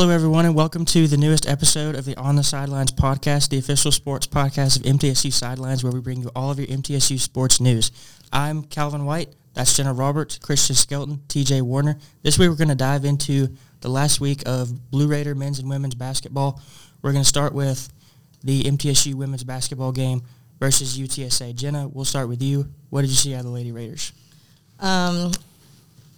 Hello, everyone, and welcome to the newest episode of the On the Sidelines podcast, the official sports podcast of MTSU Sidelines, where we bring you all of your MTSU sports news. I'm Calvin White. That's Jenna Roberts, Christian Skelton, TJ Warner. This week, we're going to dive into the last week of Blue Raider men's and women's basketball. We're going to start with the MTSU women's basketball game versus UTSA. Jenna, we'll start with you. What did you see out of the Lady Raiders? Um,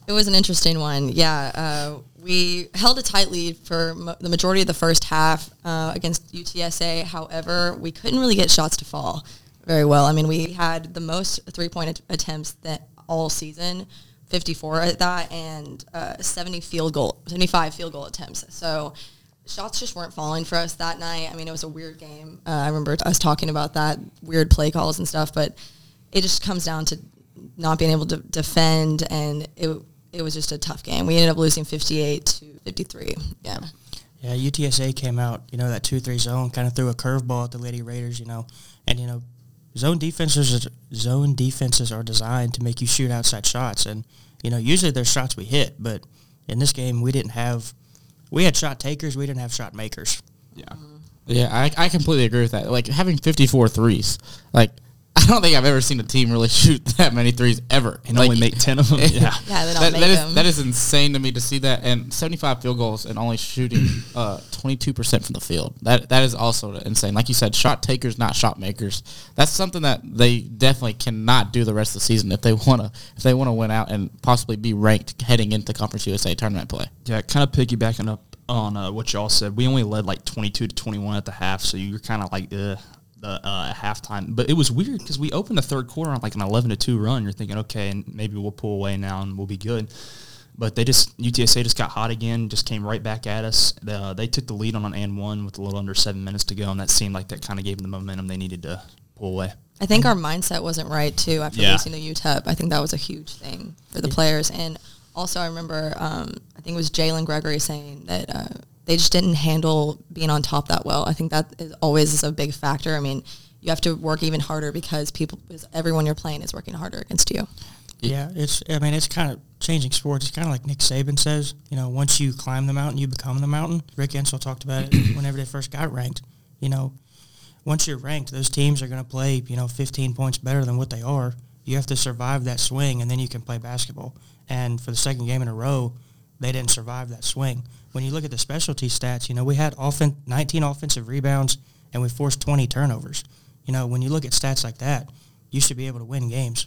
it was an interesting one. Yeah, uh, we held a tight lead for mo- the majority of the first half uh, against UTSA. However, we couldn't really get shots to fall very well. I mean, we had the most three-point attempts that all season, 54 at that, and uh, 70 field goal, 75 field goal attempts. So shots just weren't falling for us that night. I mean, it was a weird game. Uh, I remember us talking about that weird play calls and stuff, but it just comes down to not being able to defend, and it it was just a tough game. We ended up losing 58 to 53. Yeah. Yeah, UTSA came out, you know, that 2-3 zone, kind of threw a curveball at the Lady Raiders, you know. And, you know, zone defenses zone defenses are designed to make you shoot outside shots. And, you know, usually there's shots we hit, but in this game we didn't have – we had shot takers. We didn't have shot makers. Yeah. Yeah, I, I completely agree with that. Like, having 54 threes, like – I don't think I've ever seen a team really shoot that many threes ever and like, only make ten of them. Yeah, yeah, they don't that, make that is, them. that is insane to me to see that. And seventy-five field goals and only shooting uh, twenty-two percent from the field. That that is also insane. Like you said, shot takers, not shot makers. That's something that they definitely cannot do the rest of the season if they wanna if they wanna win out and possibly be ranked heading into Conference USA tournament play. Yeah, kind of piggybacking up on uh, what y'all said. We only led like twenty-two to twenty-one at the half, so you're kind of like, uh, the uh, halftime. But it was weird because we opened the third quarter on like an eleven to two run. You're thinking, okay, and maybe we'll pull away now and we'll be good. But they just UTSA just got hot again, just came right back at us. Uh, they took the lead on an and one with a little under seven minutes to go, and that seemed like that kind of gave them the momentum they needed to pull away. I think our mindset wasn't right too after Yeah. losing the UTEP. I think that was a huge thing for the players. And also, I remember um, I think it was Jalynn Gregory saying that uh, they just didn't handle being on top that well. I think that is always is a big factor. I mean, you have to work even harder because people, everyone you're playing is working harder against you. Yeah, it's. I mean, it's kind of changing sports. It's kind of like Nick Saban says. You know, once you climb the mountain, you become the mountain. Rick Insell talked about it whenever they first got ranked. You know, once you're ranked, those teams are going to play. You know, 15 points better than what they are. You have to survive that swing, and then you can play basketball. And for the second game in a row, they didn't survive that swing. When you look at the specialty stats, you know, we had offen- 19 offensive rebounds, and we forced 20 turnovers. You know, when you look at stats like that, you should be able to win games.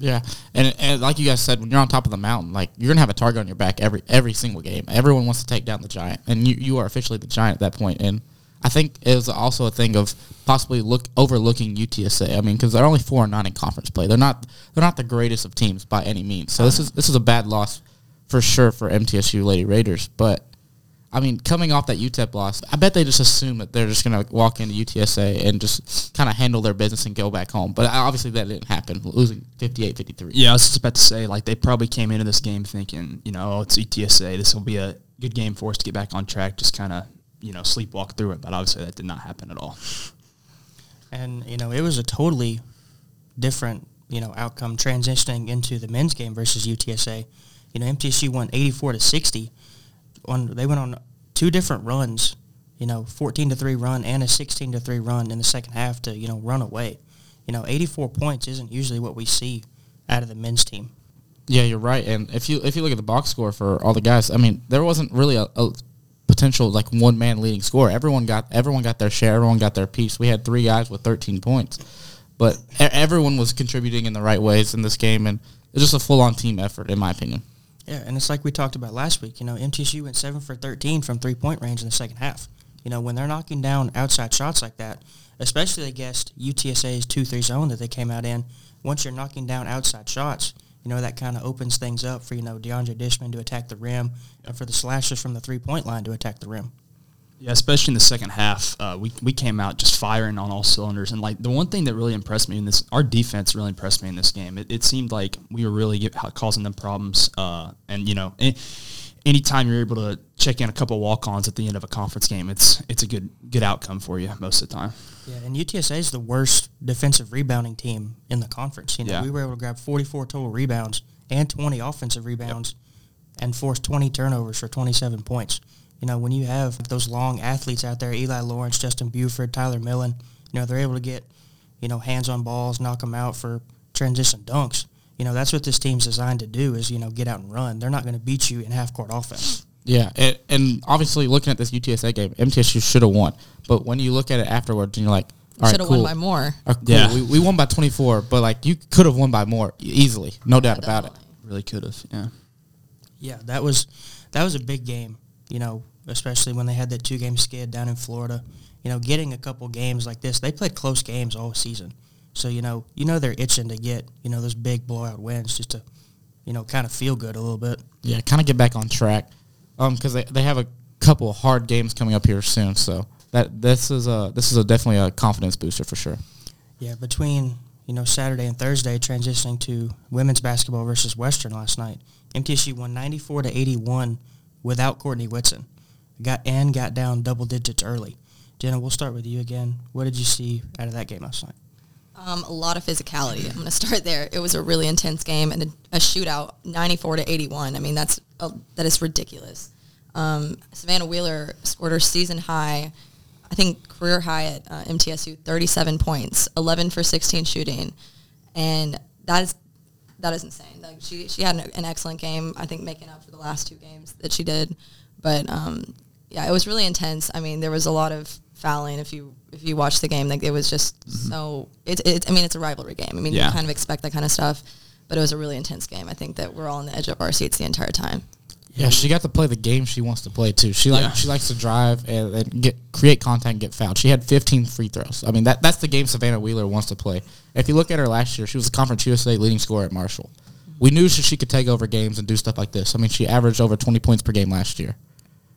Yeah, and, and like you guys said, when you're on top of the mountain, like you're gonna have a target on your back every every single game. Everyone wants to take down the giant, and you, you are officially the giant at that point. And I think it was also a thing of possibly look overlooking UTSA. I mean, because they're only four and nine in conference play. They're not they're not the greatest of teams by any means. So this is this is a bad loss for sure for MTSU Lady Raiders. But I mean, coming off that UTEP loss, I bet they just assume that they're just going to walk into UTSA and just kind of handle their business and go back home. But obviously that didn't happen, losing 58-53. Yeah, I was just about to say, like, they probably came into this game thinking, you know, oh, it's UTSA. This will be a good game for us to get back on track, just kind of, you know, sleepwalk through it. But obviously that did not happen at all. and you know it was a totally different you know outcome transitioning into the men's game versus UTSA. You know MTSU won 84 to 60. On they went on two different runs, you know 14 to 3 run and a 16 to 3 run in the second half to you know run away. You know 84 points isn't usually what we see out of the men's team. Yeah, you're right. And if you if you look at the box score for all the guys, I mean, there wasn't really a, a potential like one man leading score. Everyone got everyone got their share. Everyone got their piece. We had three guys with 13 points, but everyone was contributing in the right ways in this game, and it's just a full on team effort, in my opinion. Yeah, and it's like we talked about last week. You know, MTSU went seven for thirteen from three point range in the second half. You know, when they're knocking down outside shots like that, especially against UTSA's two three zone that they came out in. Once you're knocking down outside shots, you know that kind of opens things up for you know DeAndre Dishman to attack the rim and for the slashers from the three point line to attack the rim. Yeah, especially in the second half, uh, we we came out just firing on all cylinders. And like the one thing that really impressed me in this, our defense really impressed me in this game. It, it seemed like we were really get, causing them problems. Uh, and you know, anytime you're able to check in a couple walk-ons at the end of a conference game, it's it's a good good outcome for you most of the time. Yeah, and UTSA is the worst defensive rebounding team in the conference. You know, Yeah. we were able to grab 44 total rebounds and 20 offensive rebounds and force 20 turnovers for 27 points. You know, when you have those long athletes out there, Eli Lawrence, Justin Buford, Tyler Millen, you know, they're able to get, you know, hands on balls, knock them out for transition dunks. You know, that's what this team's designed to do is, you know, get out and run. They're not going to beat you in half court offense. Yeah, and, and obviously looking at this UTSA game, MTSU should have won. But when you look at it afterwards, and you're like, all right, Should have cool. won by more. Uh, cool. Yeah. We, we won by 24, but like you could have won by more easily, no doubt about it. Really could have. Yeah. Yeah, that was that was a big game. You know, especially when they had that two game skid down in Florida. You know, getting a couple games like this, they played close games all season. So you know, you know they're itching to get you know those big blowout wins just to, you know, kind of feel good a little bit. Yeah, kind of get back on track, um, because they, they have a couple of hard games coming up here soon. So that this is a this is a definitely a confidence booster for sure. Yeah, between you know Saturday and Thursday, transitioning to women's basketball versus Western last night, MTSU won ninety four to eighty one without Courtney Whitson. Got and got down double digits early. Jenna, we'll start with you again. What did you see out of that game last night? Um, a lot of physicality. I'm going to start there. It was a really intense game and a, a shootout, 94 to 81. I mean, that's a, that is ridiculous. Um, Savannah Wheeler scored her season high, I think career high at uh, MTSU, 37 points, 11 for 16 shooting, and that is that is insane. Like she she had an, an excellent game. I think making up the last two games that she did, but um, yeah, it was really intense. I mean, there was a lot of fouling. If you if you watch the game, like it was just so. It's it's. I mean, it's a rivalry game. I mean, Yeah. you kind of expect that kind of stuff, but it was a really intense game. I think that we're all on the edge of our seats the entire time. Yeah, she got to play the game she wants to play too. She like Yeah. she likes to drive and, and get create contact and get fouled. She had 15 free throws. I mean that that's the game Savannah Wheeler wants to play. If you look at her last year, she was the Conference USA leading scorer at Marshall. We knew she, she could take over games and do stuff like this. I mean, she averaged over 20 points per game last year.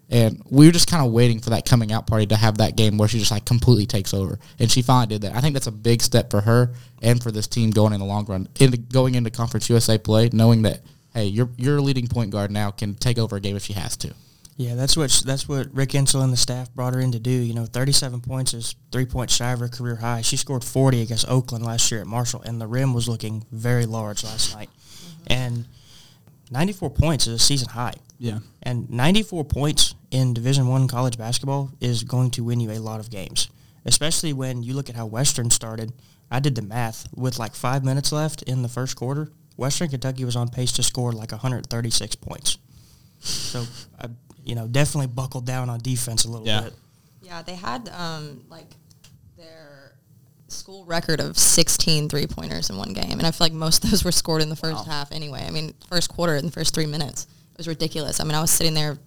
And we were just kind of waiting for that coming out party to have that game where she just like completely takes over, and she finally did that. I think that's a big step for her and for this team going in the long run, into going into Conference USA play, knowing that hey, your your leading point guard now can take over a game if she has to. Yeah, that's what that's what Rick Insell and the staff brought her in to do. You know, 37 points is three points shy of her career high. She scored 40 against Oakland last year at Marshall, and the rim was looking very large last night. And 94 points is a season high. Yeah. And 94 points in Division One college basketball is going to win you a lot of games, especially when you look at how Western started. I did the math with like five minutes left in the first quarter. Western Kentucky was on pace to score like 136 points. So, I, you know, definitely buckled down on defense a little Yeah. bit. Yeah, they had um, like their school record of 16 three-pointers in one game. And I feel like most of those were scored in the first half anyway. I mean, first quarter in the first three minutes. It was ridiculous. I mean, I was sitting there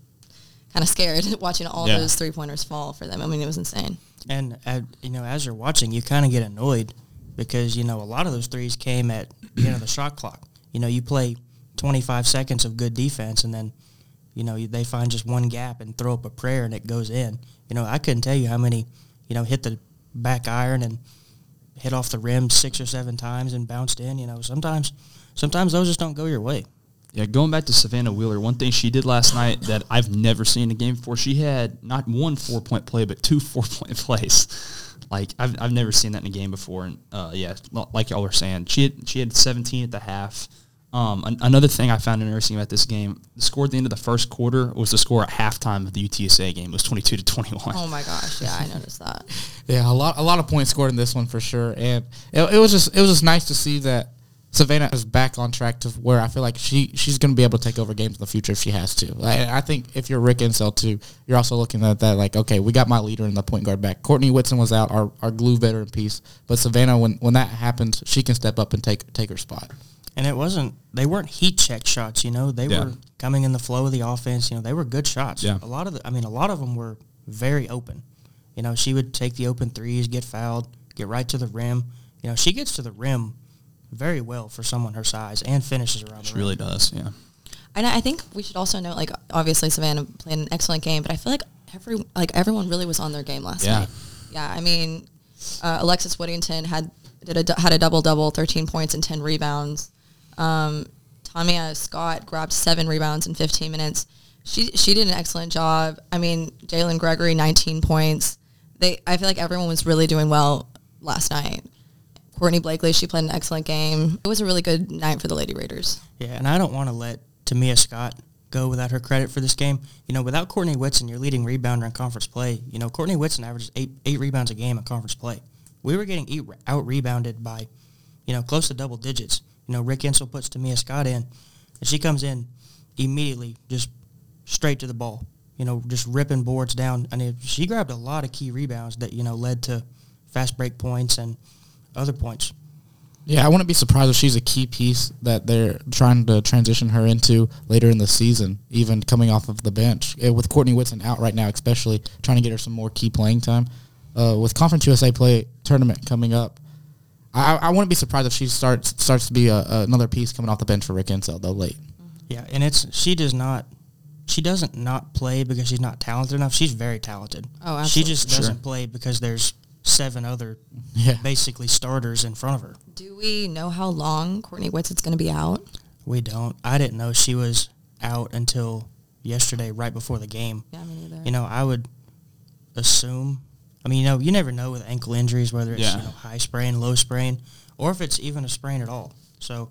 kind of scared watching all Yeah. those three-pointers fall for them. I mean, it was insane. And uh, you know, as you're watching, you kind of get annoyed because you know a lot of those threes came at the end of the shot clock. You know, you play 25 seconds of good defense, and then you know they find just one gap and throw up a prayer, and it goes in. You know, I couldn't tell you how many you know hit the back iron and hit off the rim six or seven times and bounced in. You know, sometimes sometimes those just don't go your way. Yeah, going back to Savannah Wheeler, one thing she did last night that I've never seen in a game before, she had not one four point play, but two four point plays. Like I've, I've never seen that in a game before, and uh, yeah, like y'all were saying, she had she had 17 at the half. Um, an- another thing I found interesting about this game, the score at the end of the first quarter was the score at halftime of the UTSA game. It was 22 to 21. Oh my gosh, yeah, I noticed that. Yeah, a lot a lot of points scored in this one for sure, and it, it was just it was just nice to see that Savannah is back on track to where I feel like she she's going to be able to take over games in the future if she has to. I, I think if you're Rick Insell too, you're also looking at that like okay, we got my leader in the point guard back. Courtney Whitson was out, our, our glue veteran piece, but Savannah when when that happens, she can step up and take take her spot. And it wasn't they weren't heat check shots, you know. They Yeah. were coming in the flow of the offense, you know. They were good shots. Yeah. A lot of the I mean a lot of them were very open. You know, she would take the open threes, get fouled, get right to the rim. You know, she gets to the rim very well for someone her size and finishes around She the rim. really does, yeah. And I think we should also note, like, obviously Savannah played an excellent game, but I feel like every like everyone really was on their game last Yeah. night. Yeah, I mean, uh, Alexis Whittington had did a, had a double double, thirteen points and ten rebounds. Um, Tamia Scott grabbed seven rebounds in fifteen minutes. She she did an excellent job. I mean, Jalynn Gregory nineteen points. They I feel like everyone was really doing well last night. Courtney Blakely, she played an excellent game. It was a really good night for the Lady Raiders. Yeah, and I don't want to let Tamia Scott go without her credit for this game. You know, without Courtney Whitson, your leading rebounder in conference play. You know, Courtney Whitson averages eight eight rebounds a game in conference play. We were getting out rebounded by, you know, close to double digits. You know, Rick Insell puts Tamia Scott in, and she comes in immediately, just straight to the ball. You know, just ripping boards down. I mean, she grabbed a lot of key rebounds that you know led to fast break points and other points. Yeah, I wouldn't be surprised if she's a key piece that they're trying to transition her into later in the season, even coming off of the bench. Uh, with Courtney Whitson out right now, especially trying to get her some more key playing time. Uh, with Conference USA play tournament coming up, I, I wouldn't be surprised if she starts starts to be a, another piece coming off the bench for Rick Insell though late. Yeah, and it's she does not she doesn't not play because she's not talented enough. She's very talented. Oh, absolutely. She just doesn't sure. play because there's seven other yeah. basically starters in front of her. Do we know how long Courtney Whitson's going to be out? We don't. I didn't know she was out until yesterday, right before the game. Yeah, me neither. You know, I would assume. I mean, you know, you never know with ankle injuries whether it's yeah. you know, high sprain, low sprain, or if it's even a sprain at all. So,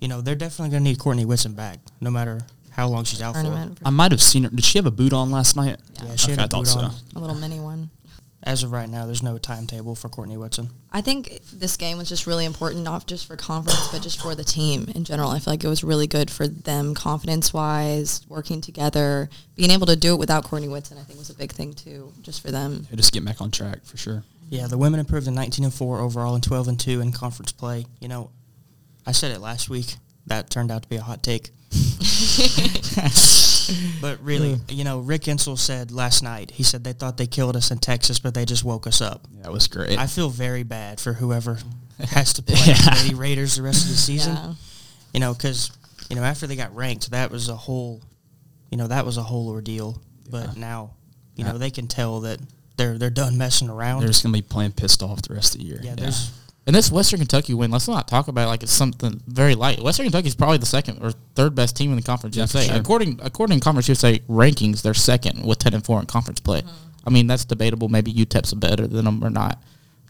you know, they're definitely going to need Courtney Whitson back, no matter how long she's out for. I might have seen her. Did she have a boot on last night? Yeah, yeah she okay, had a boot on. So. A little mini one as of right now, there's no timetable for Courtney Whitson. I think this game was just really important, not just for conference, but just for the team in general. I feel like it was really good for them, confidence-wise, working together, being able to do it without Courtney Whitson. I think was a big thing too, just for them. just get back on track for sure. Yeah, the women improved in 19 and four overall and 12 and two in conference play. You know, I said it last week. That turned out to be a hot take. but really, hmm. you know, Rick Insell said last night, he said they thought they killed us in Texas, but they just woke us up. That was great. I feel very bad for whoever has to play yeah. the Raiders the rest of the season. Yeah. You know, because, you know, after they got ranked, that was a whole, you know, that was a whole ordeal. But now, you know, they can tell that they're they're done messing around. They're just gonna be playing pissed off the rest of the year. Yeah, there's and this Western Kentucky win, let's not talk about it like it's something very light. Western Kentucky is probably the second or third best team in the Conference yeah, USA. Sure. According according to Conference USA rankings, they're second with ten and four in conference play. Mm-hmm. I mean, that's debatable. Maybe UTEP's better than them or not.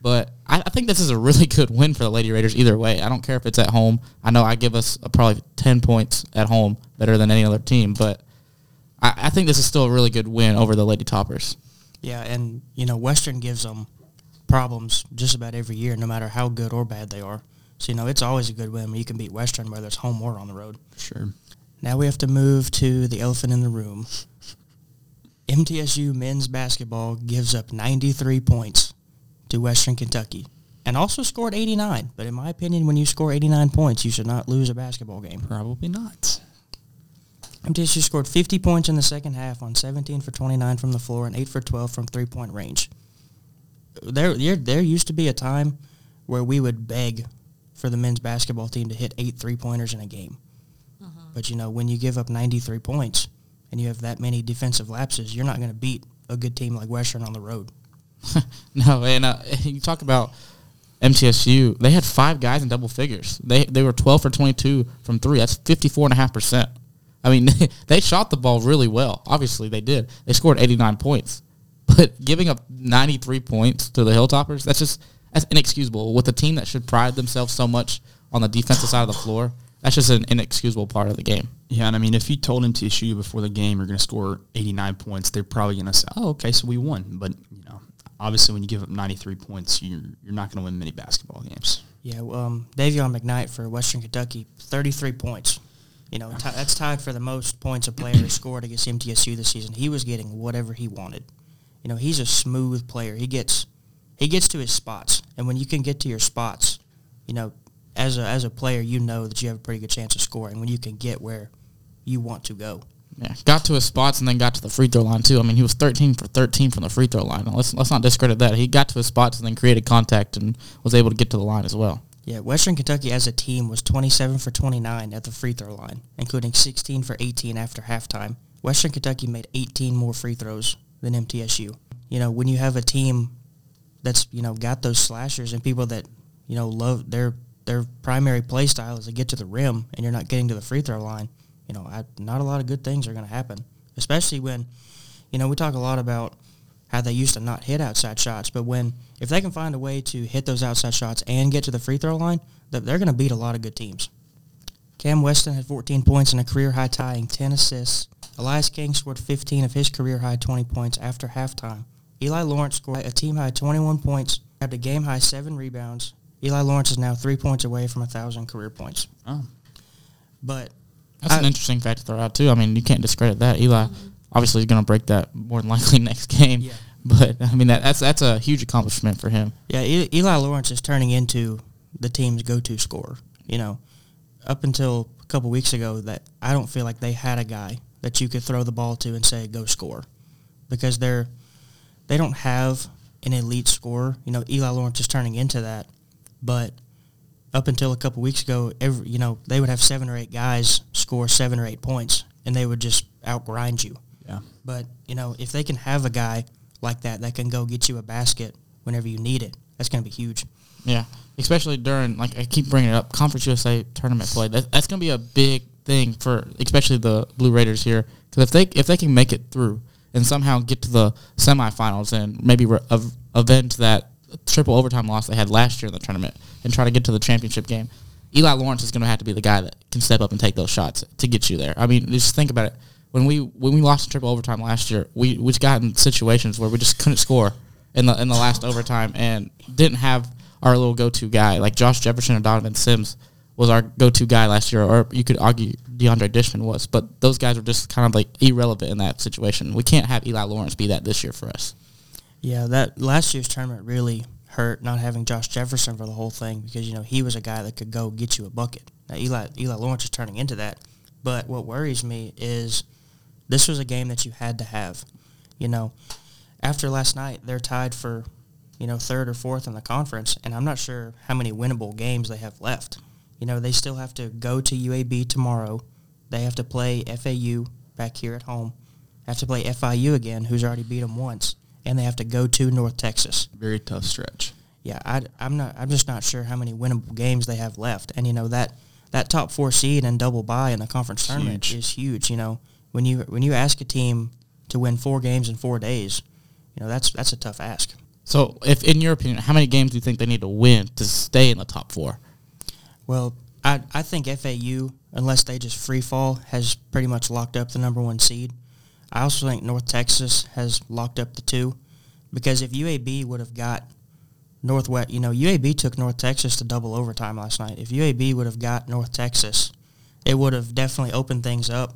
But I, I, think this is a really good win for the Lady Raiders either way. I don't care if it's at home. I know I give us a, probably 10 points at home, better than any other team. But I, I think this is still a really good win over the Lady Toppers. Yeah, and, you know, Western gives them problems just about every year, no matter how good or bad they are. So, you know, it's always a good win when you can beat Western, whether it's home or on the road. Sure. Now we have to move to the elephant in the room. MTSU men's basketball gives up 93 points to Western Kentucky and also scored 89. But in my opinion, when you score 89 points, you should not lose a basketball game. Probably not. MTSU scored 50 points in the second half on 17 for 29 from the floor and 8 for 12 from three-point range there, there there used to be a time where we would beg for the men's basketball team to hit eight three pointers in a game. Uh-huh. But you know, when you give up 93 points and you have that many defensive lapses, you're not going to beat a good team like Western on the road. no, and uh, you talk about MTSU. They had five guys in double figures. They they were 12 for 22 from three. That's 54 and a half percent. I mean, they shot the ball really well. Obviously, they did. They scored 89 points. But giving up 93 points to the Hilltoppers, that's just that's inexcusable. With a team that should pride themselves so much on the defensive side of the floor, that's just an inexcusable part of the game. Yeah, and I mean, if you told MTSU before the game you're going to score 89 points, they're probably going to say, "Oh, okay, so we won." But you know, obviously, when you give up 93 points, you're you're not going to win many basketball games. Yeah, um, Dayvion McKnight for Western Kentucky, 33 points. You know, t- that's tied for the most points a player has scored against MTSU this season. He was getting whatever he wanted you know, he's a smooth player. He gets he gets to his spots, and when you can get to your spots, you know, as a as a player, you know that you have a pretty good chance of scoring when you can get where you want to go. Yeah, got to his spots and then got to the free throw line too. I mean, he was 13 for 13 from the free throw line. Let's let's not discredit that. He got to his spots and then created contact and was able to get to the line as well. Yeah, Western Kentucky as a team was 27 for 29 at the free throw line, including 16 for 18 after halftime. Western Kentucky made 18 more free throws than MTSU. You know, when you have a team that's, you know, got those slashers and people that, you know, love their their primary play style is to get to the rim and you're not getting to the free throw line, you know, I, not a lot of good things are going to happen, especially when, you know, we talk a lot about how they used to not hit outside shots, but when if they can find a way to hit those outside shots and get to the free throw line, they're going to beat a lot of good teams. Cam Weston had 14 points and a career high tying 10 assists. Elias King scored 15 of his career high 20 points after halftime. Eli Lawrence scored a team high 21 points, grabbed a game high seven rebounds. Eli Lawrence is now three points away from a thousand career points. Oh. But That's an interesting fact to throw out too. I mean, you can't discredit that. Eli obviously is going to break that more than likely next game. Yeah. But I mean, that, that's that's a huge accomplishment for him. Yeah, Eli Lawrence is turning into the team's go-to scorer. You know, up until a couple weeks ago, that I don't feel like they had a guy that you could throw the ball to and say go score, because they're they don't have an elite scorer. You know, Eli Lawrence is turning into that, but up until a couple weeks ago, every you know they would have seven or eight guys score seven or eight points, and they would just outgrind you. Yeah. But you know, if they can have a guy like that that can go get you a basket whenever you need it, that's going to be huge. Yeah, especially during like I keep bringing it up, Conference USA tournament play. That, that's going to be a big thing for especially the Blue Raiders here because if they if they can make it through and somehow get to the semifinals and maybe re- avenge that triple overtime loss they had last year in the tournament and try to get to the championship game, Eli Lawrence is going to have to be the guy that can step up and take those shots to get you there. I mean, just think about it. When we when we lost in triple overtime last year, we we got in situations where we just couldn't score in the in the last overtime and didn't have our little go to guy like Josh Jefferson or Donovan Sims was our go to guy last year, or you could argue DeAndre Dishman was, but those guys were just kind of like irrelevant in that situation. We can't have Eli Lawrence be that this year for us. Yeah, that last year's tournament really hurt not having Josh Jefferson for the whole thing because you know he was a guy that could go get you a bucket. Now Eli Eli Lawrence is turning into that, but what worries me is this was a game that you had to have. You know, after last night, they're tied for you know third or fourth in the conference, and I'm not sure how many winnable games they have left. You know, they still have to go to UAB tomorrow. They have to play FAU back here at home. Have to play FIU again, who's already beat them once, and they have to go to North Texas. Very tough stretch. Yeah, I, am not. I'm just not sure how many winnable games they have left. And you know that that top four seed and double bye in the conference tournament Huge. is huge. You know when you when you ask a team to win four games in four days, you know that's that's a tough ask. So, if in your opinion, how many games do you think they need to win to stay in the top four? Well, I I think FAU, unless they just free fall, has pretty much locked up the number one seed. I also think North Texas has locked up the two, because if UAB would have got Northwest, you know, UAB took North Texas to double overtime last night. If UAB would have got North Texas, it would have definitely opened things up.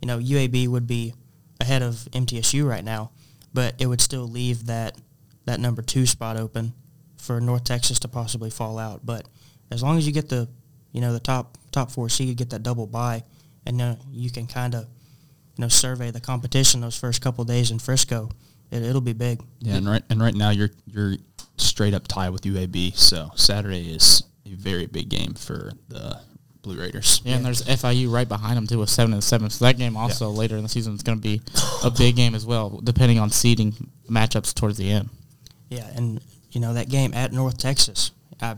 You know, UAB would be ahead of MTSU right now, but it would still leave that that number two spot open for North Texas to possibly fall out. But as long as you get the, you know, the top top four seed, you get that double bye, and then you can kind of, you know, survey the competition those first couple days in Frisco, it, it'll be big. Yeah, and right and right now you're you're straight up tied with UAB. So Saturday is a very big game for the Blue Raiders. Yeah, and there's FIU right behind them too with seven and seven. So that game also later in the season is going to be a big game as well, depending on seeding matchups towards the end. Yeah, and you know that game at North Texas, I,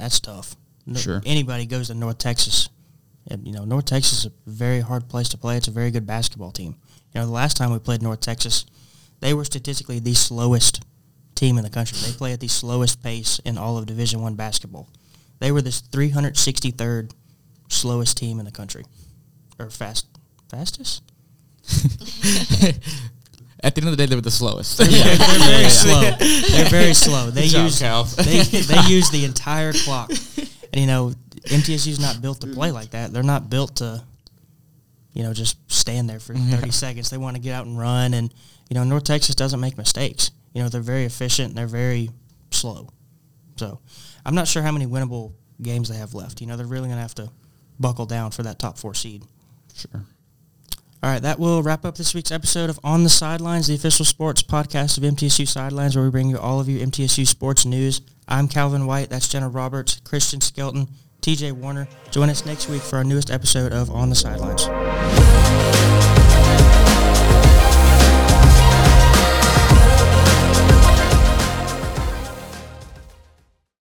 that's tough. No- Sure. Anybody goes to North Texas, and you know North Texas is a very hard place to play. It's a very good basketball team. You know the last time we played North Texas, they were statistically the slowest team in the country. They play at the slowest pace in all of Division One basketball. They were this 363rd slowest team in the country, or fast fastest. At the end of the day, they were the slowest. they're very slow. They're very slow. They Good use Cal. they they use the entire clock. And you know, MTSU's not built to play like that. They're not built to, you know, just stand there for Yeah. 30 seconds. They want to get out and run. And you know, North Texas doesn't make mistakes. You know, they're very efficient. and They're very slow. So, I'm not sure how many winnable games they have left. You know, they're really gonna have to buckle down for that top four seed. Sure. All right, that will wrap up this week's episode of On the Sidelines, the official sports podcast of MTSU Sidelines, where we bring you all of your MTSU sports news. I'm Calvin White. That's Jenna Roberts, Christian Skelton, TJ Warner. Join us next week for our newest episode of On the Sidelines.